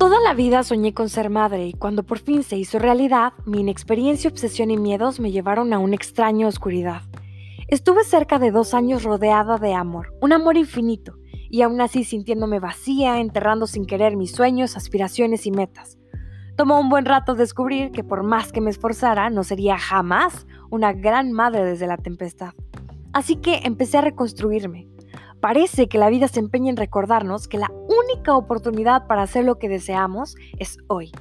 Toda la vida soñé con ser madre y cuando por fin se hizo realidad, mi inexperiencia, obsesión y miedos me llevaron a una extraña oscuridad. Estuve cerca de dos años rodeada de amor, un amor infinito, y aún así sintiéndome vacía, enterrando sin querer mis sueños, aspiraciones y metas. Tomó un buen rato descubrir que por más que me esforzara, no sería jamás una gran madre desde la tempestad. Así que empecé a reconstruirme, Parece que la vida se empeña en recordarnos que la única oportunidad para hacer lo que deseamos es hoy.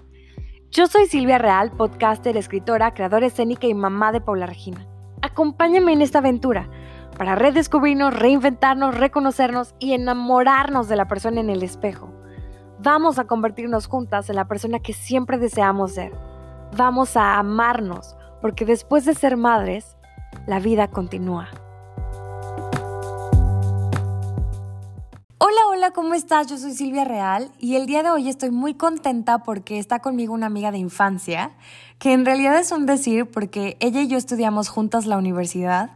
Yo soy Silvia Real, podcaster, escritora, creadora escénica y mamá de Paula Regina. Acompáñame en esta aventura para redescubrirnos, reinventarnos, reconocernos y enamorarnos de la persona en el espejo. Vamos a convertirnos juntas en la persona que siempre deseamos ser. Vamos a amarnos, porque después de ser madres, la vida continúa. Hola, hola, ¿cómo estás? Yo soy Silvia Real y el día de hoy estoy muy contenta porque está conmigo una amiga de infancia, que en realidad es un decir porque ella y yo estudiamos juntas la universidad.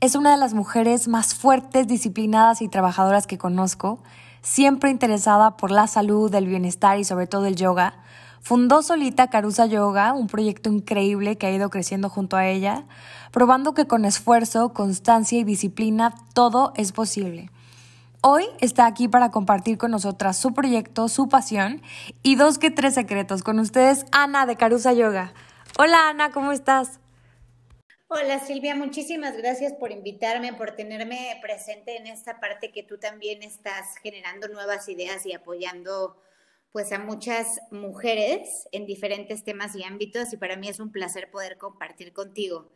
Es una de las mujeres más fuertes, disciplinadas y trabajadoras que conozco, siempre interesada por la salud, el bienestar y sobre todo el yoga. Fundó solita Carusa Yoga, un proyecto increíble que ha ido creciendo junto a ella, probando que con esfuerzo, constancia y disciplina todo es posible. Hoy está aquí para compartir con nosotras su proyecto, su pasión y dos que tres secretos. Con ustedes, Ana de Carusa Yoga. Hola Ana, ¿cómo estás? Hola Silvia, muchísimas gracias por invitarme, por tenerme presente en esta parte que tú también estás generando nuevas ideas y apoyando pues a muchas mujeres en diferentes temas y ámbitos y para mí es un placer poder compartir contigo.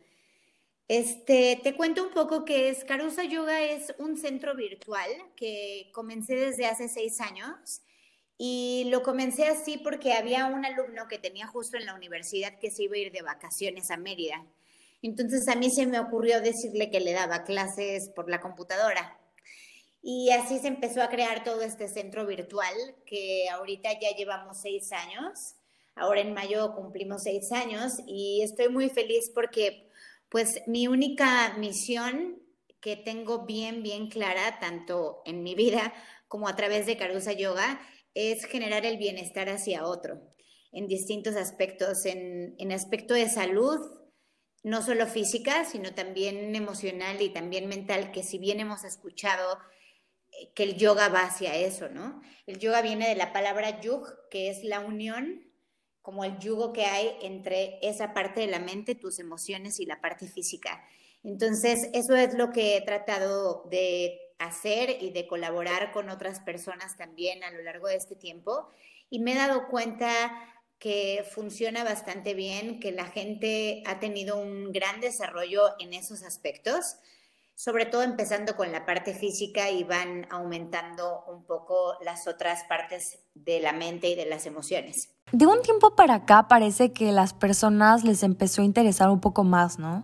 Este, te cuento un poco que es Carusa Yoga es un centro virtual que comencé desde hace seis años y lo comencé así porque había un alumno que tenía justo en la universidad que se iba a ir de vacaciones a Mérida. Entonces a mí se me ocurrió decirle que le daba clases por la computadora. Y así se empezó a crear todo este centro virtual que ahorita ya llevamos seis años. Ahora en mayo cumplimos seis años y estoy muy feliz porque pues mi única misión que tengo bien, bien clara, tanto en mi vida como a través de Carusa Yoga, es generar el bienestar hacia otro en distintos aspectos, en, en aspecto de salud, no solo física, sino también emocional y también mental, que si bien hemos escuchado eh, que el yoga va hacia eso, ¿no? El yoga viene de la palabra yug, que es la unión como el yugo que hay entre esa parte de la mente, tus emociones y la parte física. Entonces, eso es lo que he tratado de hacer y de colaborar con otras personas también a lo largo de este tiempo. Y me he dado cuenta que funciona bastante bien, que la gente ha tenido un gran desarrollo en esos aspectos, sobre todo empezando con la parte física y van aumentando un poco las otras partes de la mente y de las emociones. De un tiempo para acá parece que las personas les empezó a interesar un poco más, ¿no?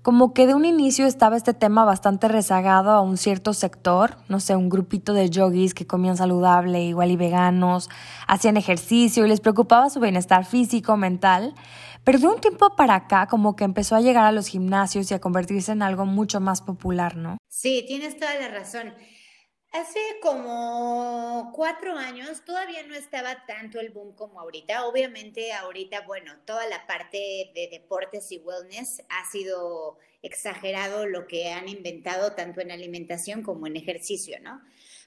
Como que de un inicio estaba este tema bastante rezagado a un cierto sector, no sé, un grupito de yogis que comían saludable, igual y veganos, hacían ejercicio y les preocupaba su bienestar físico, mental, pero de un tiempo para acá como que empezó a llegar a los gimnasios y a convertirse en algo mucho más popular, ¿no? Sí, tienes toda la razón. Hace como cuatro años todavía no estaba tanto el boom como ahorita. Obviamente ahorita, bueno, toda la parte de deportes y wellness ha sido exagerado lo que han inventado tanto en alimentación como en ejercicio, ¿no?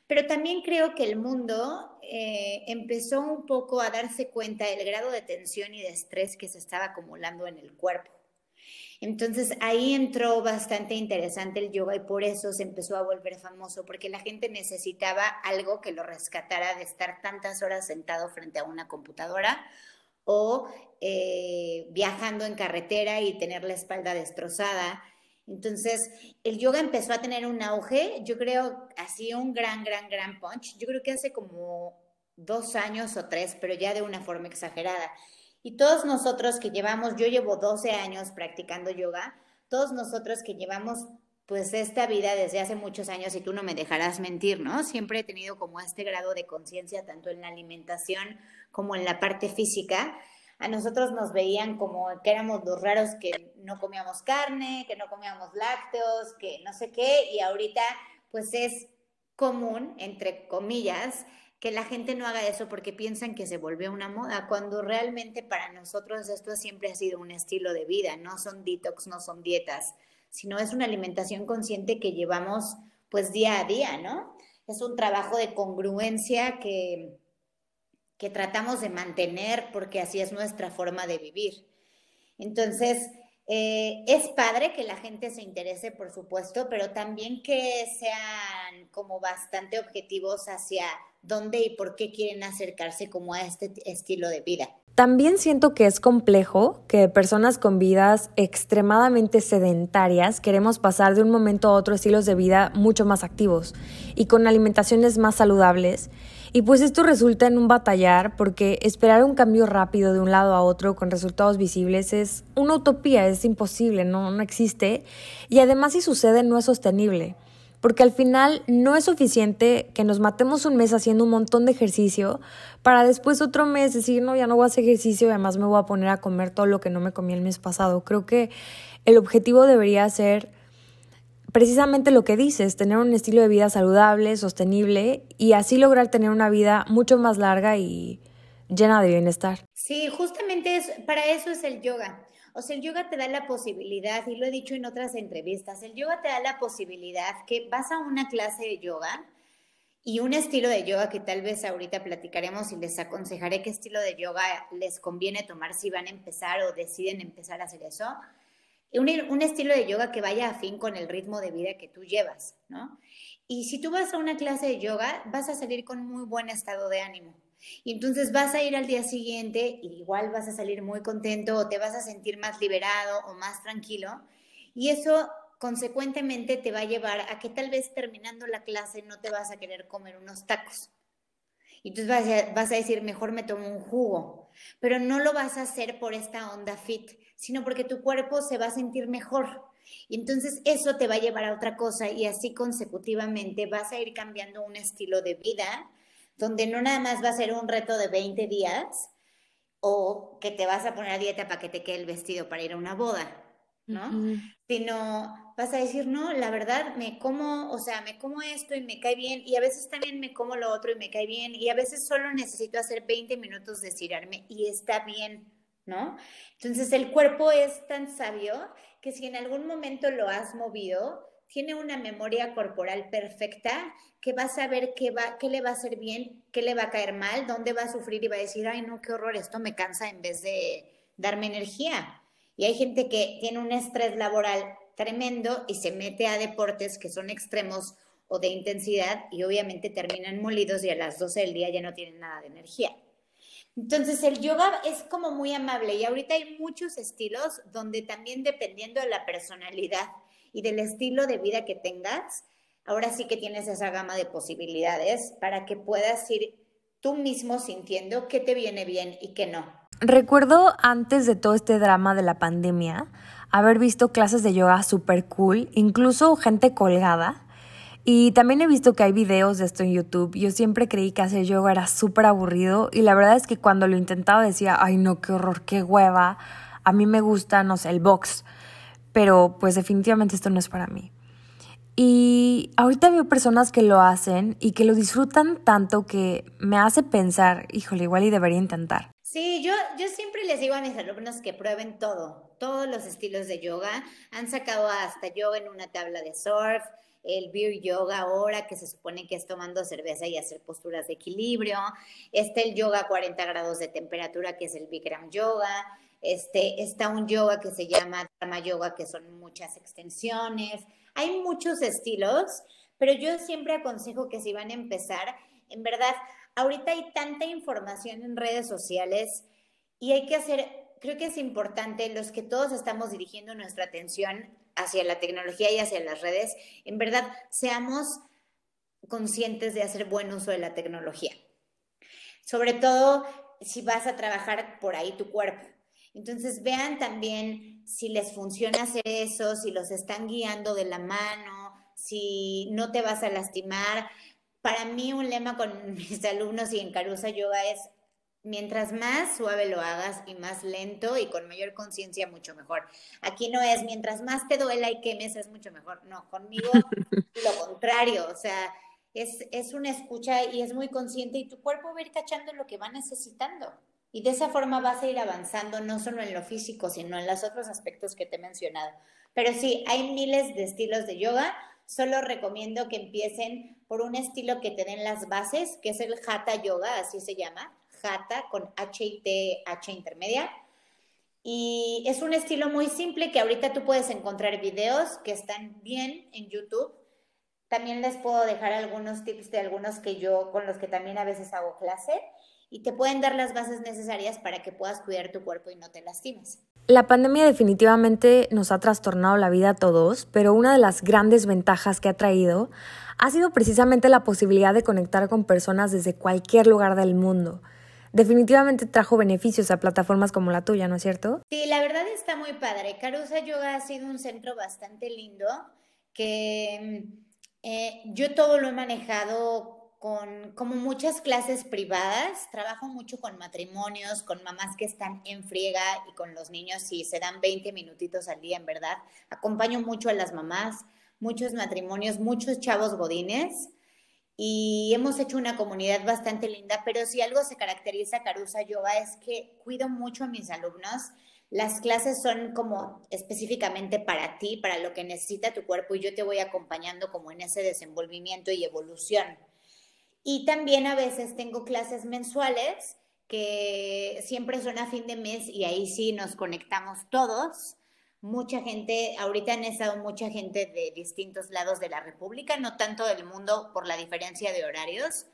Pero también creo que el mundo eh, empezó un poco a darse cuenta del grado de tensión y de estrés que se estaba acumulando en el cuerpo. Entonces ahí entró bastante interesante el yoga y por eso se empezó a volver famoso, porque la gente necesitaba algo que lo rescatara de estar tantas horas sentado frente a una computadora o eh, viajando en carretera y tener la espalda destrozada. Entonces, el yoga empezó a tener un auge, yo creo, así un gran, gran, gran punch. Yo creo que hace como dos años o tres, pero ya de una forma exagerada. Y todos nosotros que llevamos, yo llevo 12 años practicando yoga, todos nosotros que llevamos pues esta vida desde hace muchos años y tú no me dejarás mentir, ¿no? Siempre he tenido como este grado de conciencia tanto en la alimentación como en la parte física. A nosotros nos veían como que éramos los raros que no comíamos carne, que no comíamos lácteos, que no sé qué, y ahorita pues es común, entre comillas, que la gente no haga eso porque piensan que se volvió una moda, cuando realmente para nosotros esto siempre ha sido un estilo de vida, no son detox, no son dietas, sino es una alimentación consciente que llevamos pues día a día, ¿no? Es un trabajo de congruencia que, que tratamos de mantener porque así es nuestra forma de vivir. Entonces, eh, es padre que la gente se interese, por supuesto, pero también que sean como bastante objetivos hacia dónde y por qué quieren acercarse como a este estilo de vida. También siento que es complejo que personas con vidas extremadamente sedentarias queremos pasar de un momento a otro estilos de vida mucho más activos y con alimentaciones más saludables y pues esto resulta en un batallar porque esperar un cambio rápido de un lado a otro con resultados visibles es una utopía, es imposible, no, no existe. Y además si sucede no es sostenible. Porque al final no es suficiente que nos matemos un mes haciendo un montón de ejercicio para después otro mes decir, no, ya no voy a hacer ejercicio y además me voy a poner a comer todo lo que no me comí el mes pasado. Creo que el objetivo debería ser precisamente lo que dices, tener un estilo de vida saludable, sostenible y así lograr tener una vida mucho más larga y llena de bienestar. Sí, justamente es, para eso es el yoga. O sea, el yoga te da la posibilidad, y lo he dicho en otras entrevistas, el yoga te da la posibilidad que vas a una clase de yoga y un estilo de yoga que tal vez ahorita platicaremos y les aconsejaré qué estilo de yoga les conviene tomar si van a empezar o deciden empezar a hacer eso un, estilo de yoga que vaya afín con el ritmo de vida que tú llevas, ¿no? Y si tú vas a una clase de yoga, vas a salir con muy buen estado de ánimo. Y entonces vas a ir al día siguiente y igual vas a salir muy contento o te vas a sentir más liberado o más tranquilo. Y eso consecuentemente te va a llevar a que tal vez terminando la clase no te vas a querer comer unos tacos. Y entonces vas a, vas a decir, mejor me tomo un jugo. Pero no lo vas a hacer por esta onda fit, sino porque tu cuerpo se va a sentir mejor. Y entonces eso te va a llevar a otra cosa y así consecutivamente vas a ir cambiando un estilo de vida donde no nada más va a ser un reto de 20 días o que te vas a poner a dieta para que te quede el vestido para ir a una boda, ¿no? Sino vas a decir, no, la verdad, me como, o sea, me como esto y me cae bien, y a veces también me como lo otro y me cae bien, y a veces solo necesito hacer 20 minutos de estirarme y está bien, ¿no? Entonces el cuerpo es tan sabio que si en algún momento lo has movido, tiene una memoria corporal perfecta que va a saber qué, va, qué le va a hacer bien, qué le va a caer mal, dónde va a sufrir y va a decir, ay, no, qué horror, esto me cansa en vez de darme energía. Y hay gente que tiene un estrés laboral tremendo y se mete a deportes que son extremos o de intensidad y obviamente terminan molidos y a las 12 del día ya no tienen nada de energía. Entonces el yoga es como muy amable y ahorita hay muchos estilos donde también dependiendo de la personalidad y del estilo de vida que tengas, ahora sí que tienes esa gama de posibilidades para que puedas ir tú mismo sintiendo qué te viene bien y qué no. Recuerdo antes de todo este drama de la pandemia haber visto clases de yoga súper cool, incluso gente colgada y también he visto que hay videos de esto en YouTube. Yo siempre creí que hacer yoga era súper aburrido y la verdad es que cuando lo intentaba decía, ay no, qué horror, qué hueva. A mí me gusta, no sé, el box, pero pues definitivamente esto no es para mí. Y ahorita veo personas que lo hacen y que lo disfrutan tanto que me hace pensar, híjole, igual y debería intentar. Sí, yo, yo siempre les digo a mis alumnos que prueben todo, todos los estilos de yoga. Han sacado hasta yoga en una tabla de surf, el beer yoga ahora, que se supone que es tomando cerveza y hacer posturas de equilibrio. Está el yoga a 40 grados de temperatura, que es el Bikram yoga. Este, está un yoga que se llama Dharma yoga, que son muchas extensiones. Hay muchos estilos, pero yo siempre aconsejo que si van a empezar, en verdad, ahorita hay tanta información en redes sociales y hay que hacer, creo que es importante, los que todos estamos dirigiendo nuestra atención hacia la tecnología y hacia las redes, en verdad seamos conscientes de hacer buen uso de la tecnología. Sobre todo si vas a trabajar por ahí tu cuerpo. Entonces vean también si les funciona hacer eso, si los están guiando de la mano, si no te vas a lastimar. Para mí un lema con mis alumnos y en Carusa Yoga es mientras más suave lo hagas y más lento y con mayor conciencia, mucho mejor. Aquí no es mientras más te duela y quemes es mucho mejor. No, conmigo lo contrario. O sea, es, es una escucha y es muy consciente y tu cuerpo va a ir cachando lo que va necesitando. Y de esa forma vas a ir avanzando no solo en lo físico, sino en los otros aspectos que te he mencionado. Pero sí, hay miles de estilos de yoga. Solo recomiendo que empiecen por un estilo que te den las bases, que es el Hatha Yoga, así se llama. Hatha con H y T, H intermedia. Y es un estilo muy simple que ahorita tú puedes encontrar videos que están bien en YouTube. También les puedo dejar algunos tips de algunos que yo, con los que también a veces hago clase y te pueden dar las bases necesarias para que puedas cuidar tu cuerpo y no te lastimes. La pandemia definitivamente nos ha trastornado la vida a todos, pero una de las grandes ventajas que ha traído ha sido precisamente la posibilidad de conectar con personas desde cualquier lugar del mundo definitivamente trajo beneficios a plataformas como la tuya, ¿no es cierto? Sí, la verdad está muy padre. Carusa Yoga ha sido un centro bastante lindo que eh, yo todo lo he manejado con como muchas clases privadas, trabajo mucho con matrimonios, con mamás que están en friega y con los niños y se dan 20 minutitos al día, en verdad. Acompaño mucho a las mamás, muchos matrimonios, muchos chavos godines y hemos hecho una comunidad bastante linda, pero si algo se caracteriza Carusa Yoga es que cuido mucho a mis alumnos. Las clases son como específicamente para ti, para lo que necesita tu cuerpo y yo te voy acompañando como en ese desenvolvimiento y evolución. Y también a veces tengo clases mensuales que siempre son a fin de mes y ahí sí nos conectamos todos mucha gente, ahorita han estado mucha gente de distintos lados de la República, no tanto del mundo por la diferencia de horarios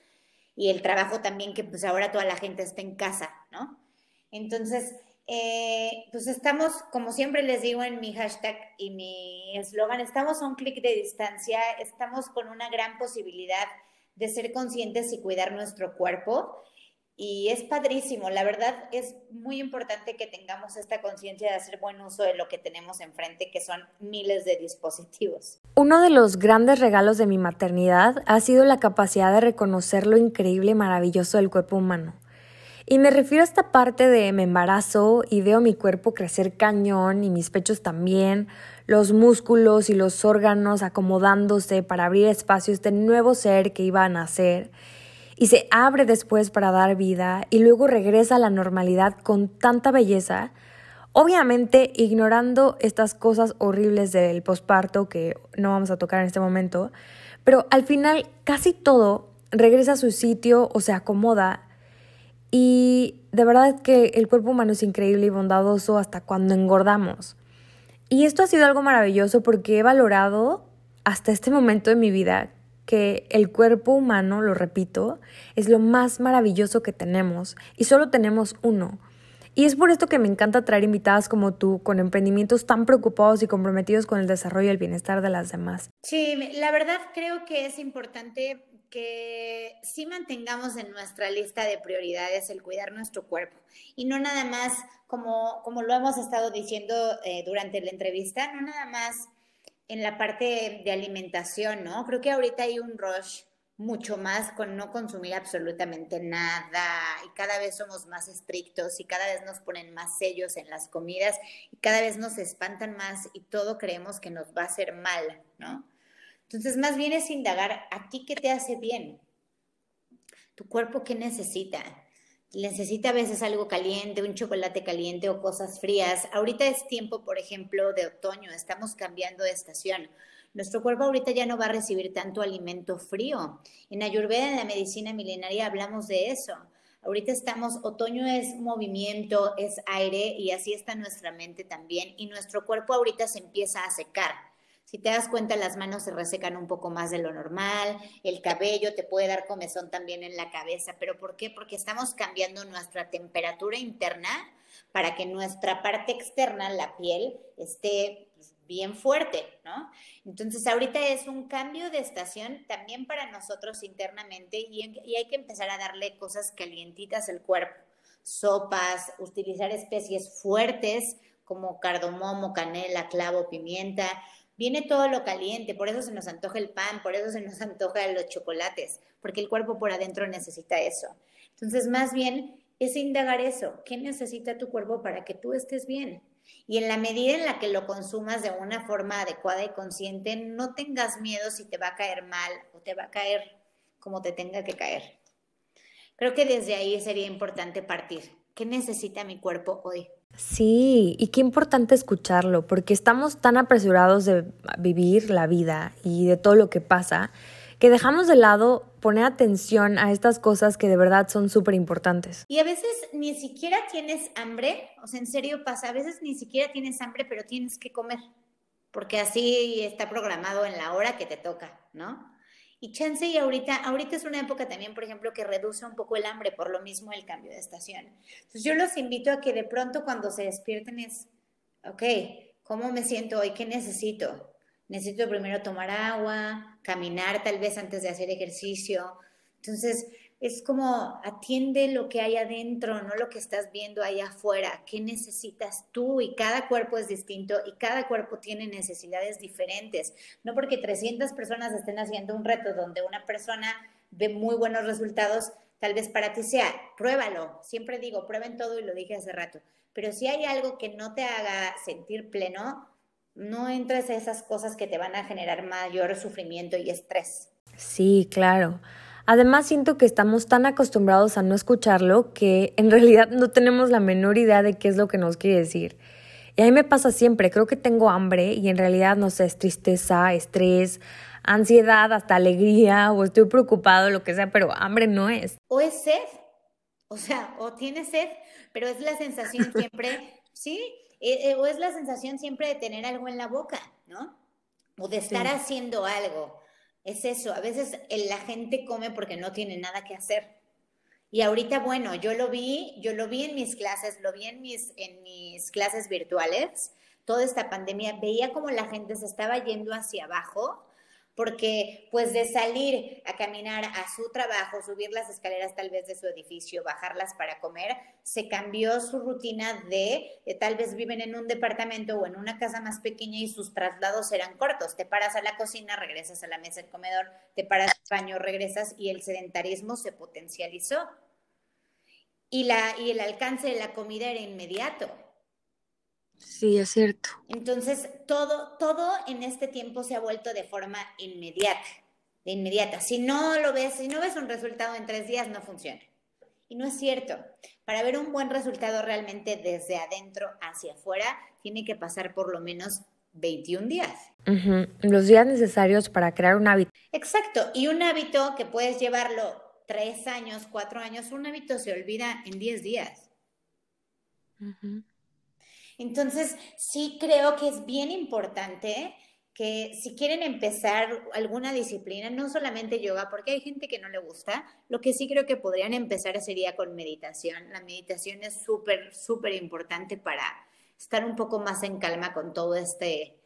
y el trabajo también que pues ahora toda la gente está en casa, ¿no? Entonces, eh, pues estamos, como siempre les digo en mi hashtag y mi eslogan, estamos a un clic de distancia, estamos con una gran posibilidad de ser conscientes y cuidar nuestro cuerpo y es padrísimo, la verdad es muy importante que tengamos esta conciencia de hacer buen uso de lo que tenemos enfrente, que son miles de dispositivos. Uno de los grandes regalos de mi maternidad ha sido la capacidad de reconocer lo increíble y maravilloso del cuerpo humano. Y me refiero a esta parte de me embarazo y veo mi cuerpo crecer cañón y mis pechos también, los músculos y los órganos acomodándose para abrir espacio a este nuevo ser que iba a nacer. Y se abre después para dar vida y luego regresa a la normalidad con tanta belleza, obviamente ignorando estas cosas horribles del posparto que no vamos a tocar en este momento, pero al final casi todo regresa a su sitio o se acomoda. Y de verdad que el cuerpo humano es increíble y bondadoso hasta cuando engordamos. Y esto ha sido algo maravilloso porque he valorado hasta este momento de mi vida que el cuerpo humano, lo repito, es lo más maravilloso que tenemos y solo tenemos uno. Y es por esto que me encanta traer invitadas como tú con emprendimientos tan preocupados y comprometidos con el desarrollo y el bienestar de las demás. Sí, la verdad creo que es importante que sí mantengamos en nuestra lista de prioridades el cuidar nuestro cuerpo y no nada más como, como lo hemos estado diciendo eh, durante la entrevista, no nada más en la parte de alimentación, ¿no? Creo que ahorita hay un rush mucho más con no consumir absolutamente nada y cada vez somos más estrictos y cada vez nos ponen más sellos en las comidas y cada vez nos espantan más y todo creemos que nos va a hacer mal, ¿no? Entonces, más bien es indagar a ti qué te hace bien, tu cuerpo qué necesita, necesita a veces algo caliente, un chocolate caliente o cosas frías. Ahorita es tiempo, por ejemplo, de otoño, estamos cambiando de estación. Nuestro cuerpo ahorita ya no va a recibir tanto alimento frío. En Ayurveda, en la medicina milenaria, hablamos de eso. Ahorita estamos, otoño es movimiento, es aire y así está nuestra mente también. Y nuestro cuerpo ahorita se empieza a secar. Si te das cuenta, las manos se resecan un poco más de lo normal, el cabello te puede dar comezón también en la cabeza, pero ¿por qué? Porque estamos cambiando nuestra temperatura interna para que nuestra parte externa, la piel, esté pues, bien fuerte, ¿no? Entonces, ahorita es un cambio de estación también para nosotros internamente y, y hay que empezar a darle cosas calientitas al cuerpo, sopas, utilizar especies fuertes como cardomomo, canela, clavo, pimienta, viene todo lo caliente, por eso se nos antoja el pan, por eso se nos antoja los chocolates, porque el cuerpo por adentro necesita eso. Entonces, más bien es indagar eso, ¿qué necesita tu cuerpo para que tú estés bien? Y en la medida en la que lo consumas de una forma adecuada y consciente, no tengas miedo si te va a caer mal o te va a caer como te tenga que caer. Creo que desde ahí sería importante partir. ¿Qué necesita mi cuerpo hoy? Sí, y qué importante escucharlo, porque estamos tan apresurados de vivir la vida y de todo lo que pasa, que dejamos de lado poner atención a estas cosas que de verdad son súper importantes. Y a veces ni siquiera tienes hambre, o sea, en serio pasa, a veces ni siquiera tienes hambre, pero tienes que comer, porque así está programado en la hora que te toca, ¿no? Y chance y ahorita, ahorita es una época también, por ejemplo, que reduce un poco el hambre, por lo mismo el cambio de estación. Entonces yo los invito a que de pronto cuando se despierten es, ok, ¿cómo me siento hoy? ¿Qué necesito? Necesito primero tomar agua, caminar tal vez antes de hacer ejercicio. Entonces, es como atiende lo que hay adentro, no lo que estás viendo ahí afuera. ¿Qué necesitas tú? Y cada cuerpo es distinto y cada cuerpo tiene necesidades diferentes. No porque 300 personas estén haciendo un reto donde una persona ve muy buenos resultados, tal vez para ti sea, pruébalo. Siempre digo, prueben todo y lo dije hace rato. Pero si hay algo que no te haga sentir pleno, no entres a esas cosas que te van a generar mayor sufrimiento y estrés. Sí, claro. Además, siento que estamos tan acostumbrados a no escucharlo que en realidad no tenemos la menor idea de qué es lo que nos quiere decir. Y a mí me pasa siempre, creo que tengo hambre y en realidad no sé, es tristeza, estrés, ansiedad, hasta alegría o estoy preocupado, lo que sea, pero hambre no es. O es sed, o sea, o tienes sed, pero es la sensación siempre, ¿sí? Eh, eh, o es la sensación siempre de tener algo en la boca, ¿no? O de estar haciendo algo es eso, a veces la gente come porque no tiene nada que hacer. Y ahorita, bueno, yo lo vi, yo lo vi en mis clases, lo vi en mis, en mis clases virtuales, toda esta pandemia, veía como la gente se estaba yendo hacia abajo porque pues de salir a caminar a su trabajo, subir las escaleras tal vez de su edificio, bajarlas para comer, se cambió su rutina de, tal vez viven en un departamento o en una casa más pequeña y sus traslados eran cortos. Te paras a la cocina, regresas a la mesa del comedor, te paras al baño, regresas y el sedentarismo se potencializó. Y, la, y el alcance de la comida era inmediato. Sí, es cierto. Entonces, todo, todo en este tiempo se ha vuelto de forma inmediata, de inmediata. Si no lo ves, si no ves un resultado en tres días, no funciona. Y no es cierto. Para ver un buen resultado realmente desde adentro hacia afuera, tiene que pasar por lo menos 21 días. Los días necesarios para crear un hábito. Exacto. Y un hábito que puedes llevarlo tres años, cuatro años, un hábito se olvida en 10 días. Entonces, sí creo que es bien importante que si quieren empezar alguna disciplina, no solamente yoga, porque hay gente que no le gusta, lo que sí creo que podrían empezar sería con meditación. La meditación es súper, súper importante para estar un poco más en calma con todo este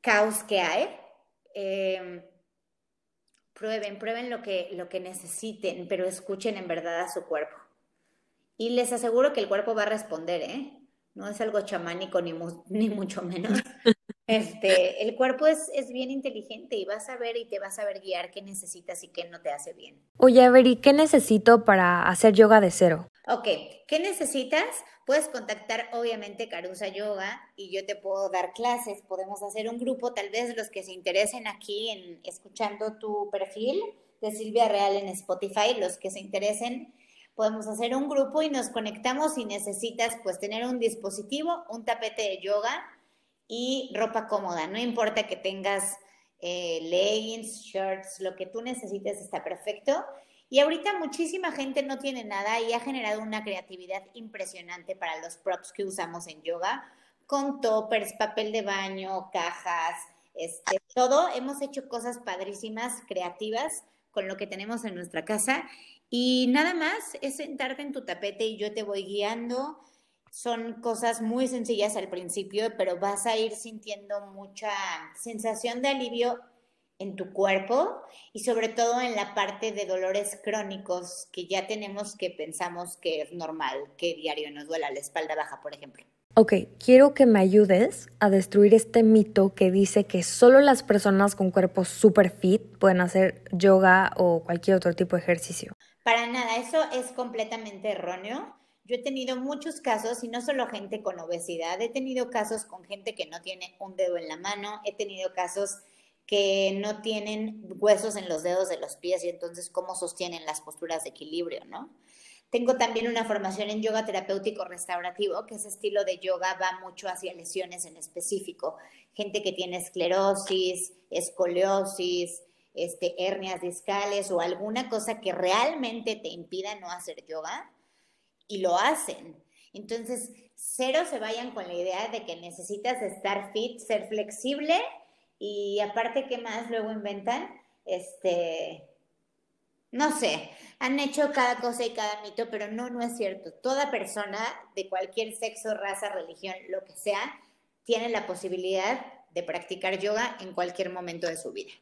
caos que hay. Em, prueben, prueben lo que, lo que necesiten, pero escuchen en verdad a su cuerpo. Y les aseguro que el cuerpo va a responder, ¿eh? No es algo chamánico ni, ni mucho menos. Este, el cuerpo es, es, bien inteligente y vas a ver y te vas a ver guiar qué necesitas y qué no te hace bien. Oye, a ver, ¿y qué necesito para hacer yoga de cero? Ok, ¿qué necesitas? Puedes contactar obviamente Carusa Yoga y yo te puedo dar clases. Podemos hacer un grupo, tal vez los que se interesen aquí en escuchando tu perfil de Silvia Real en Spotify, los que se interesen podemos hacer un grupo y nos conectamos si necesitas pues tener un dispositivo, un tapete de yoga y ropa cómoda. No importa que tengas eh, leggings, shirts, lo que tú necesites está perfecto. Y ahorita muchísima gente no tiene nada y ha generado una creatividad impresionante para los props que usamos en yoga, con toppers, papel de baño, cajas, este, todo. Hemos hecho cosas padrísimas, creativas con lo que tenemos en nuestra casa y nada más es sentarte en tu tapete y yo te voy guiando. Son cosas muy sencillas al principio, pero vas a ir sintiendo mucha sensación de alivio en tu cuerpo y sobre todo en la parte de dolores crónicos que ya tenemos que pensamos que es normal que diario nos duela la espalda baja, por ejemplo. Ok, quiero que me ayudes a destruir este mito que dice que solo las personas con cuerpos super fit pueden hacer yoga o cualquier otro tipo de ejercicio. Para nada, eso es completamente erróneo. Yo he tenido muchos casos, y no solo gente con obesidad, he tenido casos con gente que no tiene un dedo en la mano, he tenido casos que no tienen huesos en los dedos de los pies y entonces cómo sostienen las posturas de equilibrio, ¿no? Tengo también una formación en yoga terapéutico restaurativo, que ese estilo de yoga va mucho hacia lesiones en específico. Gente que tiene esclerosis, escoliosis, este, hernias discales o alguna cosa que realmente te impida no hacer yoga y lo hacen. Entonces, cero se vayan con la idea de que necesitas estar fit, ser flexible y aparte, ¿qué más luego inventan? Este, no sé, han hecho cada cosa y cada mito, pero no, no es cierto. Toda persona de cualquier sexo, raza, religión, lo que sea, tiene la posibilidad de practicar yoga en cualquier momento de su vida.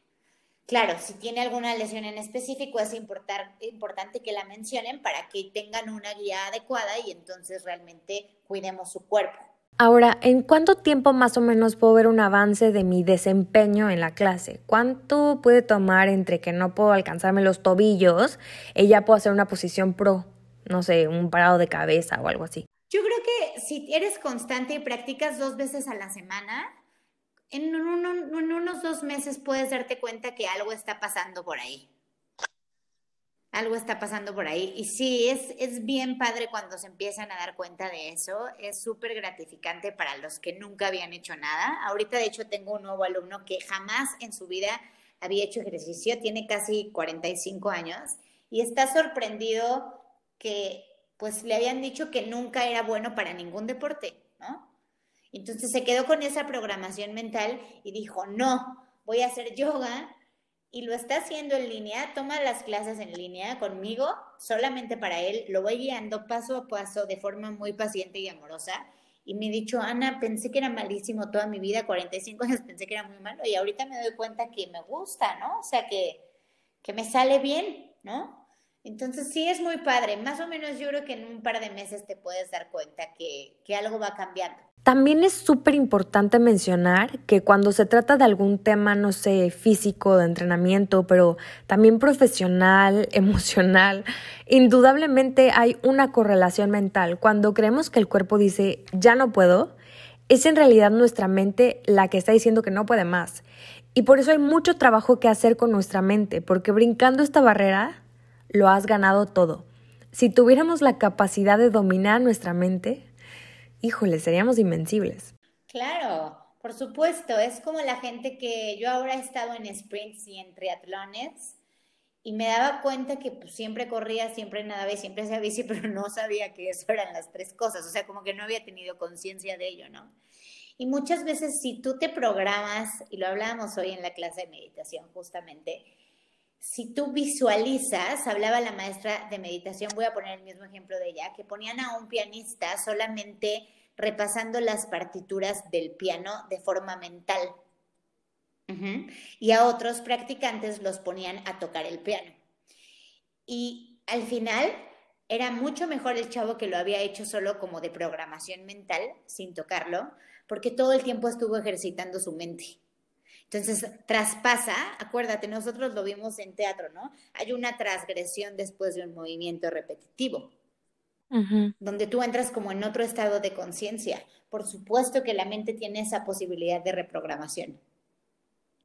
Claro, si tiene alguna lesión en específico, es importante que la mencionen para que tengan una guía adecuada y entonces realmente cuidemos su cuerpo. Ahora, ¿en cuánto tiempo más o menos puedo ver un avance de mi desempeño en la clase? ¿Cuánto puede tomar entre que no puedo alcanzarme los tobillos y ya puedo hacer una posición pro? No sé, un parado de cabeza o algo así. Yo creo que si eres constante y practicas dos veces a la semana, en, unos dos meses puedes darte cuenta que algo está pasando por ahí algo está pasando por ahí. Y sí, es, es bien padre cuando se empiezan a dar cuenta de eso. Es súper gratificante para los que nunca habían hecho nada. Ahorita, de hecho, tengo un nuevo alumno que jamás en su vida había hecho ejercicio, tiene casi 45 años y está sorprendido que pues le habían dicho que nunca era bueno para ningún deporte. Entonces se quedó con esa programación mental y dijo, no, voy a hacer yoga y lo está haciendo en línea, toma las clases en línea conmigo, solamente para él, lo voy guiando paso a paso de forma muy paciente y amorosa. Y me he dicho, Ana, pensé que era malísimo toda mi vida, 45 años pensé que era muy malo y ahorita me doy cuenta que me gusta, ¿no? O sea, que, que me sale bien, ¿no? Entonces sí es muy padre, más o menos yo creo que en un par de meses te puedes dar cuenta que, que algo va cambiando. También es súper importante mencionar que cuando se trata de algún tema, no sé, físico, de entrenamiento, pero también profesional, emocional, indudablemente hay una correlación mental. Cuando creemos que el cuerpo dice, ya no puedo, es en realidad nuestra mente la que está diciendo que no puede más. Y por eso hay mucho trabajo que hacer con nuestra mente, porque brincando esta barrera, lo has ganado todo. Si tuviéramos la capacidad de dominar nuestra mente, híjole, seríamos invencibles. Claro, por supuesto, es como la gente que yo ahora he estado en sprints y en triatlones y me daba cuenta que pues, siempre corría, siempre nadaba siempre hacía bici, pero no sabía que eso eran las tres cosas, o sea, como que no había tenido conciencia de ello, ¿no? Y muchas veces si tú te programas, y lo hablábamos hoy en la clase de meditación justamente, si tú visualizas, hablaba la maestra de meditación, voy a poner el mismo ejemplo de ella, que ponían a un pianista solamente repasando las partituras del piano de forma mental. Y a otros practicantes los ponían a tocar el piano. Y al final era mucho mejor el chavo que lo había hecho solo como de programación mental, sin tocarlo, porque todo el tiempo estuvo ejercitando su mente. Entonces, traspasa, acuérdate, nosotros lo vimos en teatro, ¿no? Hay una transgresión después de un movimiento repetitivo, donde tú entras como en otro estado de conciencia. Por supuesto que la mente tiene esa posibilidad de reprogramación.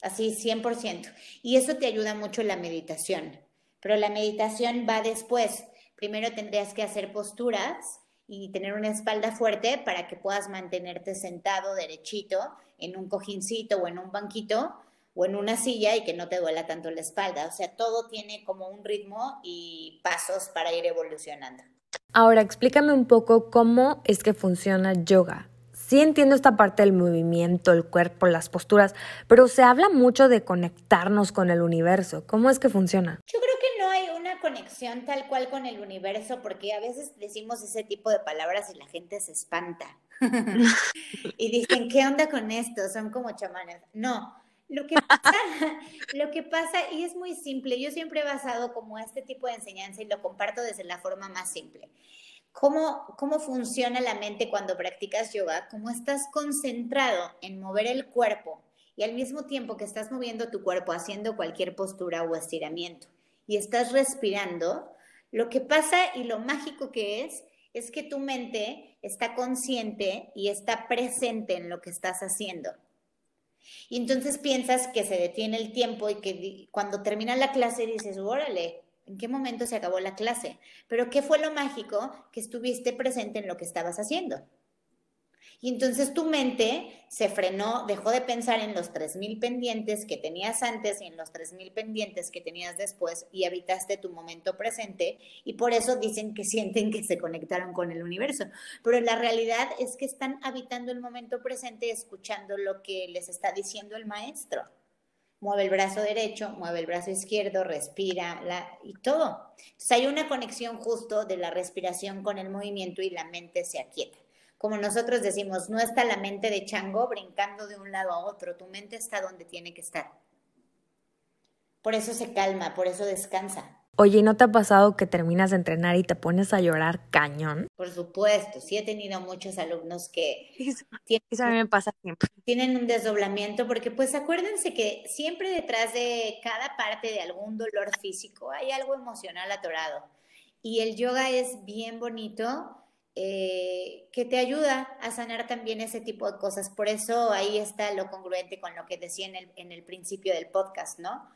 Así, 100%. Y eso te ayuda mucho en la meditación. Pero la meditación va después. Primero tendrías que hacer posturas y tener una espalda fuerte para que puedas mantenerte sentado derechito en un cojincito o en un banquito o en una silla y que no te duela tanto la espalda. O sea, todo tiene como un ritmo y pasos para ir evolucionando. Ahora, explícame un poco cómo es que funciona yoga. Sí entiendo esta parte del movimiento, el cuerpo, las posturas, pero se habla mucho de conectarnos con el universo. ¿Cómo es que funciona? Yo creo que no hay una conexión tal cual con el universo, porque a veces decimos ese tipo de palabras y la gente se espanta. y dicen, ¿qué onda con esto? Son como chamanes. No, lo que, pasa, lo que pasa, y es muy simple, yo siempre he basado como este tipo de enseñanza y lo comparto desde la forma más simple. ¿Cómo, ¿Cómo funciona la mente cuando practicas yoga? ¿Cómo estás concentrado en mover el cuerpo y al mismo tiempo que estás moviendo tu cuerpo haciendo cualquier postura o estiramiento y estás respirando, lo que pasa y lo mágico que es es que tu mente está consciente y está presente en lo que estás haciendo. Y entonces piensas que se detiene el tiempo y que cuando termina la clase dices, órale, ¿en qué momento se acabó la clase? Pero ¿qué fue lo mágico? Que estuviste presente en lo que estabas haciendo. Y entonces tu mente se frenó, dejó de pensar en los 3.000 pendientes que tenías antes y en los 3.000 pendientes que tenías después y habitaste tu momento presente y por eso dicen que sienten que se conectaron con el universo. Pero la realidad es que están habitando el momento presente escuchando lo que les está diciendo el maestro. Mueve el brazo derecho, mueve el brazo izquierdo, respira y todo. Entonces hay una conexión justo de la respiración con el movimiento y la mente se aquieta como nosotros decimos, no está la mente de chango brincando de un lado a otro, tu mente está donde tiene que estar. Por eso se calma, por eso descansa. Oye, ¿no te ha pasado que terminas de entrenar y te pones a llorar cañón? Por supuesto, sí he tenido muchos alumnos que tienen, eso a mí me pasa siempre. Tienen un desdoblamiento porque pues acuérdense que siempre detrás de cada parte de algún dolor físico hay algo emocional atorado. Y el yoga es bien bonito eh, que te ayuda a sanar también ese tipo de cosas. Por eso ahí está lo congruente con lo que decía en el, en el principio del podcast, ¿no?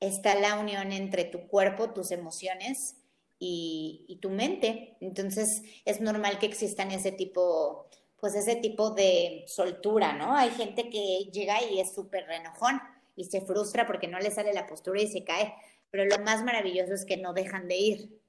Está la unión entre tu cuerpo, tus emociones y, y tu mente. Entonces es normal que existan ese tipo, pues ese tipo de soltura, ¿no? Hay gente que llega y es súper renojón y se frustra porque no le sale la postura y se cae. Pero lo más maravilloso es que no dejan de ir.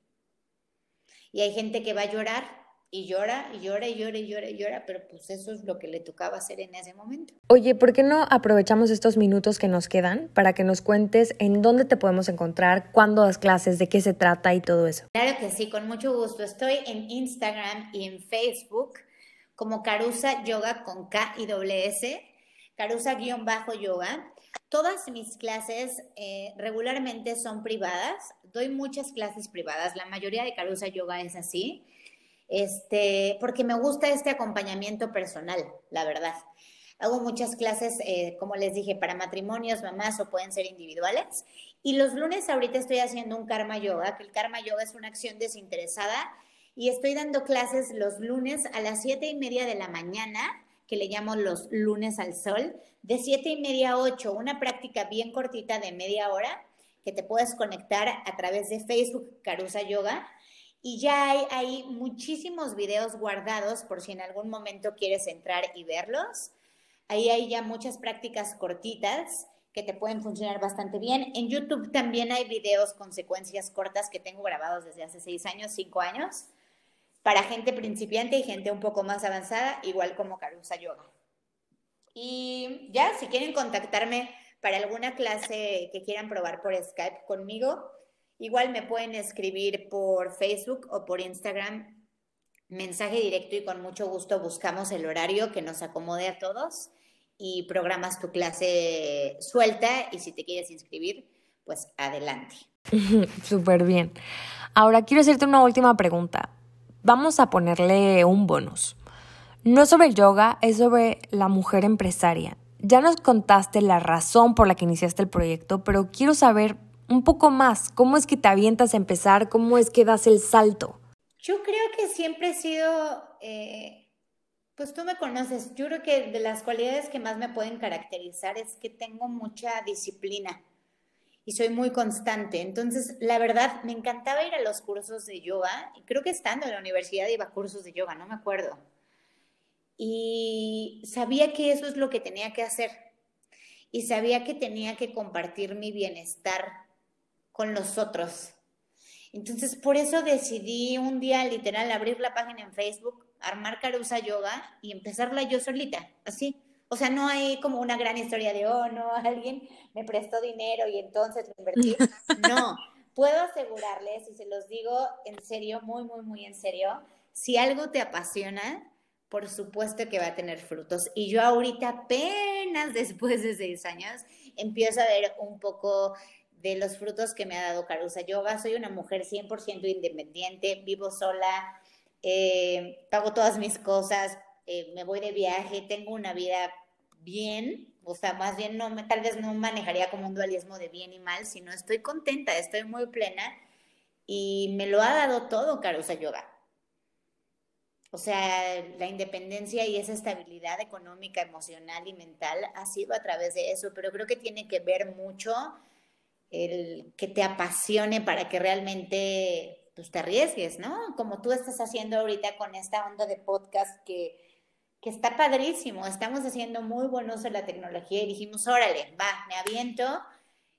Y hay gente que va a llorar y llora y llora y llora y llora y llora, pero pues eso es lo que le tocaba hacer en ese momento. Oye, ¿por qué no aprovechamos estos minutos que nos quedan para que nos cuentes en dónde te podemos encontrar, cuándo das clases, de qué se trata y todo eso? Claro que sí, con mucho gusto. Estoy en Instagram y en Facebook como Carusa Yoga con K y S, Carusa-yoga. Todas mis clases eh, regularmente son privadas, doy muchas clases privadas, la mayoría de Carusa Yoga es así este, porque me gusta este acompañamiento personal, la verdad. Hago muchas clases, eh, como les dije, para matrimonios, mamás o pueden ser individuales. Y los lunes ahorita estoy haciendo un karma yoga, que el karma yoga es una acción desinteresada. Y estoy dando clases los lunes a las siete y media de la mañana, que le llamo los lunes al sol, de siete y media a ocho, una práctica bien cortita de media hora que te puedes conectar a través de Facebook Carusa Yoga y ya hay, hay muchísimos videos guardados por si en algún momento quieres entrar y verlos. Ahí hay ya muchas prácticas cortitas que te pueden funcionar bastante bien. En YouTube también hay videos con secuencias cortas que tengo grabados desde hace seis años, cinco años, para gente principiante y gente un poco más avanzada, igual como Carusa Yoga. Y ya, si quieren contactarme para alguna clase que quieran probar por Skype conmigo, Igual me pueden escribir por Facebook o por Instagram mensaje directo y con mucho gusto buscamos el horario que nos acomode a todos y programas tu clase suelta y si te quieres inscribir, pues adelante. Súper bien. Ahora quiero hacerte una última pregunta. Vamos a ponerle un bonus. No es sobre el yoga, es sobre la mujer empresaria. Ya nos contaste la razón por la que iniciaste el proyecto, pero quiero saber un poco más. ¿Cómo es que te avientas a empezar? ¿Cómo es que das el salto? Yo creo que siempre he sido, eh, pues tú me conoces, yo creo que de las cualidades que más me pueden caracterizar es que tengo mucha disciplina y soy muy constante. Entonces, la verdad, me encantaba ir a los cursos de yoga creo que estando en la universidad iba a cursos de yoga, no me acuerdo. Y sabía que eso es lo que tenía que hacer y sabía que tenía que compartir mi bienestar con los otros. Entonces, por eso decidí un día literal abrir la página en Facebook, armar Carusa Yoga y empezarla yo solita, así. O sea, no hay como una gran historia de, oh, no, alguien me prestó dinero y entonces lo invertí. No, puedo asegurarles, y se los digo en serio, muy, muy, muy en serio, si algo te apasiona, por supuesto que va a tener frutos. Y yo ahorita apenas después de seis años empiezo a ver un poco de los frutos que me ha dado Carusa Yoga. Soy una mujer 100% independiente, vivo sola, eh, pago todas mis cosas, eh, me voy de viaje, tengo una vida bien, o sea, más bien no, tal vez no manejaría como un dualismo de bien y mal, sino estoy contenta, estoy muy plena y me lo ha dado todo Carusa Yoga. O sea, la independencia y esa estabilidad económica, emocional y mental ha sido a través de eso, pero creo que tiene que ver mucho el que te apasione para que realmente pues, te arriesgues, ¿no? Como tú estás haciendo ahorita con esta onda de podcast que, que está padrísimo. Estamos haciendo muy buen uso de la tecnología y dijimos, órale, va, me aviento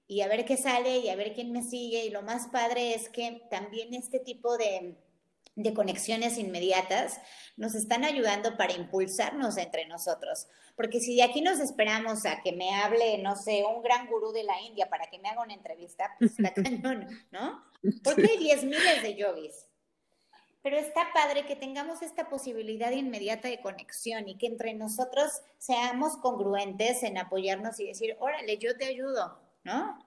y a ver qué sale y a ver quién me sigue. Y lo más padre es que también este tipo de de conexiones inmediatas nos están ayudando para impulsarnos entre nosotros. Porque si de aquí nos esperamos a que me hable, no sé, un gran gurú de la India para que me haga una entrevista, pues está cañón, ¿no? Porque hay diez miles de yogis. Pero está padre que tengamos esta posibilidad inmediata de conexión y que entre nosotros seamos congruentes en apoyarnos y decir, órale, yo te ayudo, ¿no?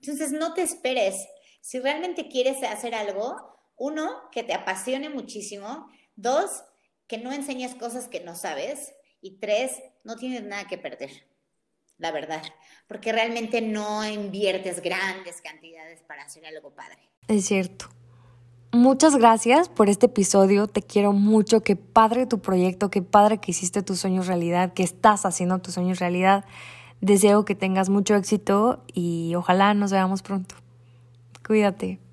Entonces no te esperes. Si realmente quieres hacer algo, uno, que te apasione muchísimo. Dos, que no enseñes cosas que no sabes. Y tres, no tienes nada que perder, la verdad, porque realmente no inviertes grandes cantidades para hacer algo padre. Es cierto. Muchas gracias por este episodio. Te quiero mucho. Qué padre tu proyecto, qué padre que hiciste tus sueños realidad, que estás haciendo tus sueños realidad. Deseo que tengas mucho éxito y ojalá nos veamos pronto. Cuídate.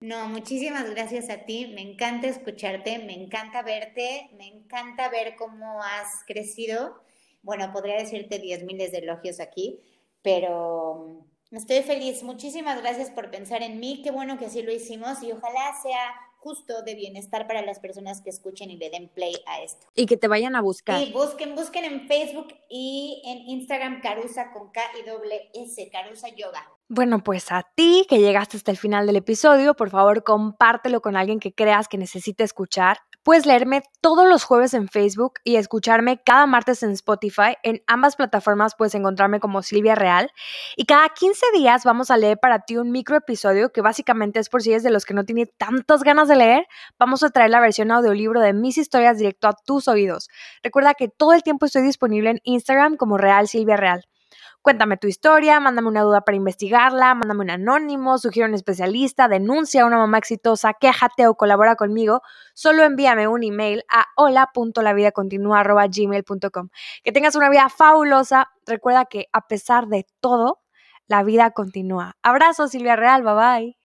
No, muchísimas gracias a ti. Me encanta escucharte, me encanta verte, me encanta ver cómo has crecido. Bueno, podría decirte diez miles de elogios aquí, pero estoy feliz. Muchísimas gracias por pensar en mí. Qué bueno que así lo hicimos y ojalá sea justo de bienestar para las personas que escuchen y le den play a esto. Y que te vayan a buscar. Y busquen, busquen en Facebook y en Instagram Carusa con K y doble S, Carusa Yoga. Bueno, pues a ti que llegaste hasta el final del episodio, por favor compártelo con alguien que creas que necesite escuchar. Puedes leerme todos los jueves en Facebook y escucharme cada martes en Spotify. En ambas plataformas puedes encontrarme como Silvia Real. Y cada 15 días vamos a leer para ti un micro episodio que básicamente es por si eres de los que no tiene tantas ganas de leer. Vamos a traer la versión audiolibro de mis historias directo a tus oídos. Recuerda que todo el tiempo estoy disponible en Instagram como Real Silvia Real. Cuéntame tu historia, mándame una duda para investigarla, mándame un anónimo, sugiere un especialista, denuncia a una mamá exitosa, quéjate o colabora conmigo. Solo envíame un email a hola.lavidacontinua.gmail.com. Que tengas una vida fabulosa. Recuerda que a pesar de todo, la vida continúa. Abrazo, Silvia Real. Bye bye.